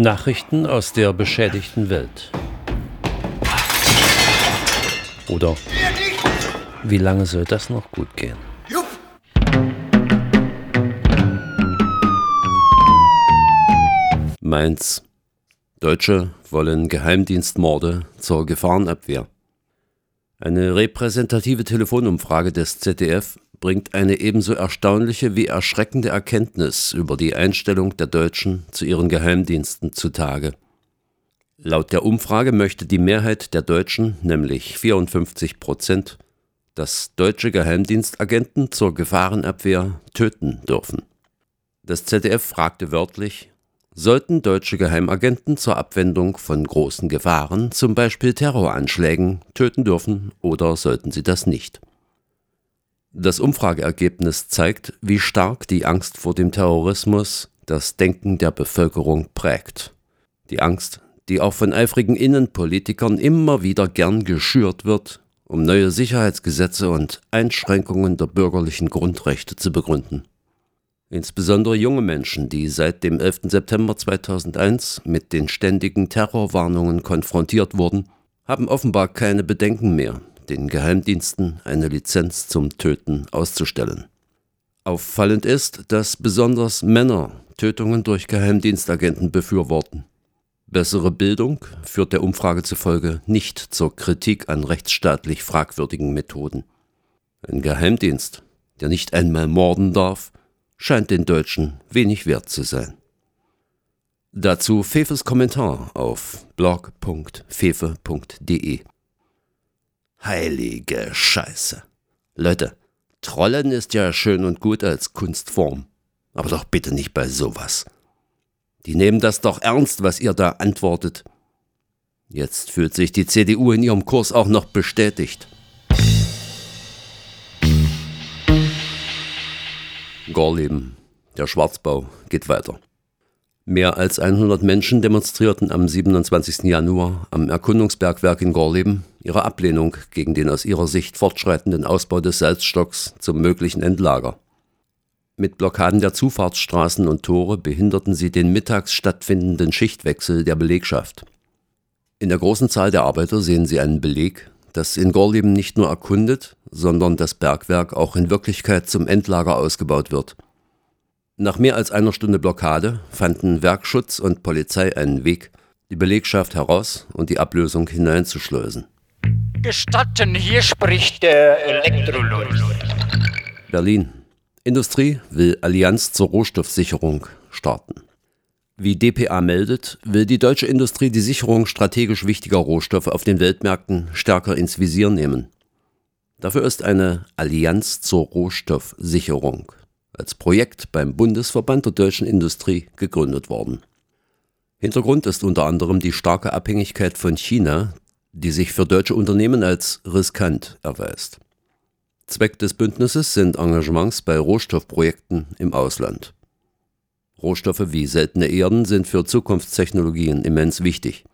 Nachrichten aus der beschädigten Welt. Oder wie lange soll das noch gut gehen? Mainz. Deutsche wollen Geheimdienstmorde zur Gefahrenabwehr. Eine repräsentative Telefonumfrage des ZDF bringt eine ebenso erstaunliche wie erschreckende Erkenntnis über die Einstellung der Deutschen zu ihren Geheimdiensten zutage. Laut der Umfrage möchte die Mehrheit der Deutschen, nämlich 54 Prozent, dass deutsche Geheimdienstagenten zur Gefahrenabwehr töten dürfen. Das ZDF fragte wörtlich, sollten deutsche Geheimagenten zur Abwendung von großen Gefahren, zum Beispiel Terroranschlägen, töten dürfen oder sollten sie das nicht? Das Umfrageergebnis zeigt, wie stark die Angst vor dem Terrorismus das Denken der Bevölkerung prägt. Die Angst, die auch von eifrigen Innenpolitikern immer wieder gern geschürt wird, um neue Sicherheitsgesetze und Einschränkungen der bürgerlichen Grundrechte zu begründen. Insbesondere junge Menschen, die seit dem 11. September 2001 mit den ständigen Terrorwarnungen konfrontiert wurden, haben offenbar keine Bedenken mehr, den Geheimdiensten eine Lizenz zum Töten auszustellen. Auffallend ist, dass besonders Männer Tötungen durch Geheimdienstagenten befürworten. Bessere Bildung führt der Umfrage zufolge nicht zur Kritik an rechtsstaatlich fragwürdigen Methoden. Ein Geheimdienst, der nicht einmal morden darf, scheint den Deutschen wenig wert zu sein. Dazu Fefes Kommentar auf blog.fefe.de. Heilige Scheiße. Leute, Trollen ist ja schön und gut als Kunstform, aber doch bitte nicht bei sowas. Die nehmen das doch ernst, was ihr da antwortet. Jetzt fühlt sich die CDU in ihrem Kurs auch noch bestätigt. Gorleben. Der Schwarzbau geht weiter. Mehr als 100 Menschen demonstrierten am 27. Januar am Erkundungsbergwerk in Gorleben ihre Ablehnung gegen den aus ihrer Sicht fortschreitenden Ausbau des Salzstocks zum möglichen Endlager. Mit Blockaden der Zufahrtsstraßen und Tore behinderten sie den mittags stattfindenden Schichtwechsel der Belegschaft. In der großen Zahl der Arbeiter sehen sie einen Beleg, dass in Gorleben nicht nur erkundet, sondern das Bergwerk auch in Wirklichkeit zum Endlager ausgebaut wird. Nach mehr als einer Stunde Blockade fanden Werkschutz und Polizei einen Weg, die Belegschaft heraus und die Ablösung hineinzuschleusen. Gestatten, hier spricht der Elektrolot. Berlin. Industrie will Allianz zur Rohstoffsicherung starten. Wie dpa meldet, will die deutsche Industrie die Sicherung strategisch wichtiger Rohstoffe auf den Weltmärkten stärker ins Visier nehmen. Dafür ist eine Allianz zur Rohstoffsicherung als Projekt beim Bundesverband der deutschen Industrie gegründet worden. Hintergrund ist unter anderem die starke Abhängigkeit von China, die sich für deutsche Unternehmen als riskant erweist. Zweck des Bündnisses sind Engagements bei Rohstoffprojekten im Ausland. Rohstoffe wie seltene Erden sind für Zukunftstechnologien immens wichtig.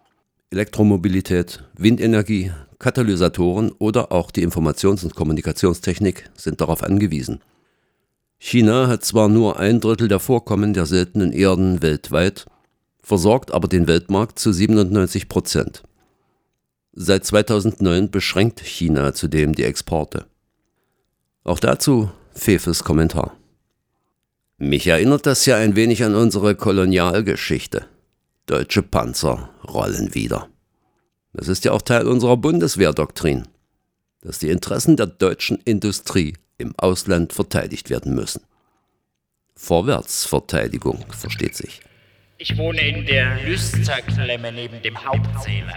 Elektromobilität, Windenergie, Katalysatoren oder auch die Informations- und Kommunikationstechnik sind darauf angewiesen. China hat zwar nur ein Drittel der Vorkommen der seltenen Erden weltweit, versorgt aber den Weltmarkt zu 97 Prozent. Seit 2009 beschränkt China zudem die Exporte. Auch dazu Fefes Kommentar. Mich erinnert das ja ein wenig an unsere Kolonialgeschichte. Deutsche Panzer rollen wieder. Das ist ja auch Teil unserer Bundeswehrdoktrin, dass die Interessen der deutschen Industrie im Ausland verteidigt werden müssen. Vorwärtsverteidigung, versteht sich. Ich wohne in der Lüsterklemme neben dem Hauptzähler.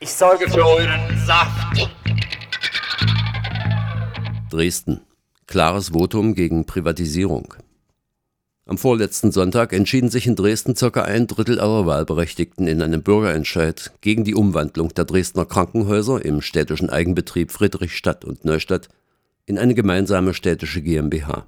Ich sorge für euren Saft. Dresden. Klares Votum gegen Privatisierung. Am vorletzten Sonntag entschieden sich in Dresden ca. ein Drittel aller Wahlberechtigten in einem Bürgerentscheid gegen die Umwandlung der Dresdner Krankenhäuser im städtischen Eigenbetrieb Friedrichstadt und Neustadt in eine gemeinsame städtische GmbH.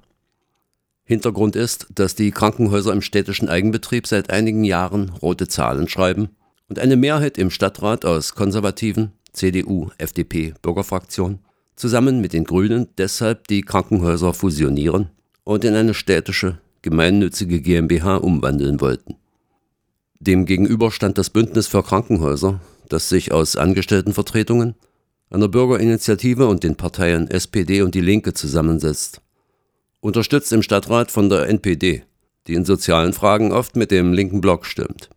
Hintergrund ist, dass die Krankenhäuser im städtischen Eigenbetrieb seit einigen Jahren rote Zahlen schreiben und eine Mehrheit im Stadtrat aus konservativen CDU, FDP, Bürgerfraktion zusammen mit den Grünen deshalb die Krankenhäuser fusionieren und in eine städtische, gemeinnützige GmbH umwandeln wollten. Demgegenüber stand das Bündnis für Krankenhäuser, das sich aus Angestelltenvertretungen, einer Bürgerinitiative und den Parteien SPD und Die Linke zusammensetzt. Unterstützt im Stadtrat von der NPD, die in sozialen Fragen oft mit dem linken Block stimmt.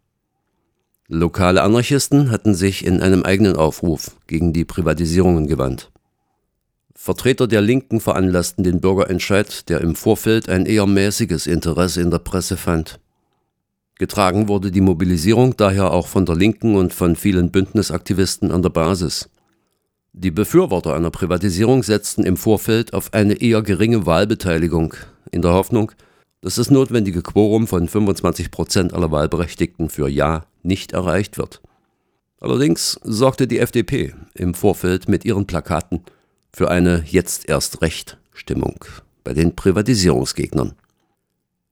Lokale Anarchisten hatten sich in einem eigenen Aufruf gegen die Privatisierungen gewandt. Vertreter der Linken veranlassten den Bürgerentscheid, der im Vorfeld ein eher mäßiges Interesse in der Presse fand. Getragen wurde die Mobilisierung daher auch von der Linken und von vielen Bündnisaktivisten an der Basis. Die Befürworter einer Privatisierung setzten im Vorfeld auf eine eher geringe Wahlbeteiligung, in der Hoffnung, dass das notwendige Quorum von 25 Prozent aller Wahlberechtigten für Ja nicht erreicht wird. Allerdings sorgte die FDP im Vorfeld mit ihren Plakaten für eine Jetzt erst Recht Stimmung bei den Privatisierungsgegnern.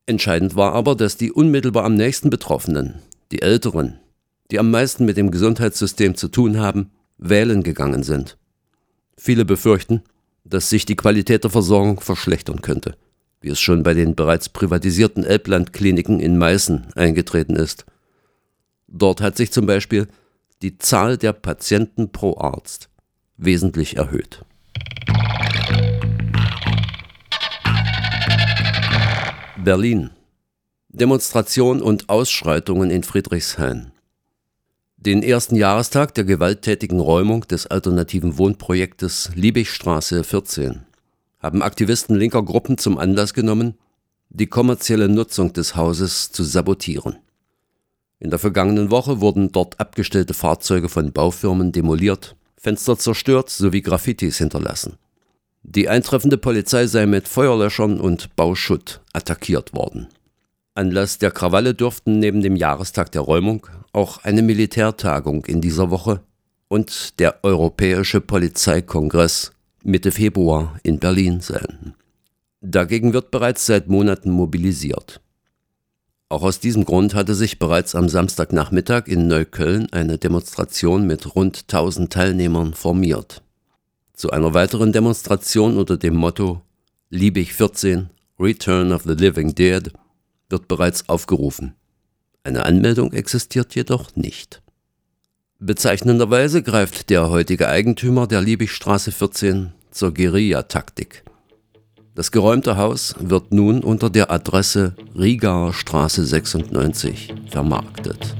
Entscheidend war aber, dass die unmittelbar am nächsten Betroffenen, die Älteren, die am meisten mit dem Gesundheitssystem zu tun haben, wählen gegangen sind. Viele befürchten, dass sich die Qualität der Versorgung verschlechtern könnte, wie es schon bei den bereits privatisierten Elbland-Kliniken in Meißen eingetreten ist. Dort hat sich zum Beispiel die Zahl der Patienten pro Arzt wesentlich erhöht. Berlin. Demonstration und Ausschreitungen in Friedrichshain. Den ersten Jahrestag der gewalttätigen Räumung des alternativen Wohnprojektes Liebigstraße 14 haben Aktivisten linker Gruppen zum Anlass genommen, die kommerzielle Nutzung des Hauses zu sabotieren. In der vergangenen Woche wurden dort abgestellte Fahrzeuge von Baufirmen demoliert, Fenster zerstört sowie Graffitis hinterlassen. Die eintreffende Polizei sei mit Feuerlöschern und Bauschutt attackiert worden. Anlass der Krawalle dürften neben dem Jahrestag der Räumung auch eine Militärtagung in dieser Woche und der Europäische Polizeikongress Mitte Februar in Berlin sein. Dagegen wird bereits seit Monaten mobilisiert. Auch aus diesem Grund hatte sich bereits am Samstagnachmittag in Neukölln eine Demonstration mit rund 1000 Teilnehmern formiert. Zu einer weiteren Demonstration unter dem Motto Liebig 14 Return of the Living Dead wird bereits aufgerufen. Eine Anmeldung existiert jedoch nicht. Bezeichnenderweise greift der heutige Eigentümer der Liebigstraße 14 zur Guerilla-Taktik. Das geräumte Haus wird nun unter der Adresse Rigaer Straße 96 vermarktet.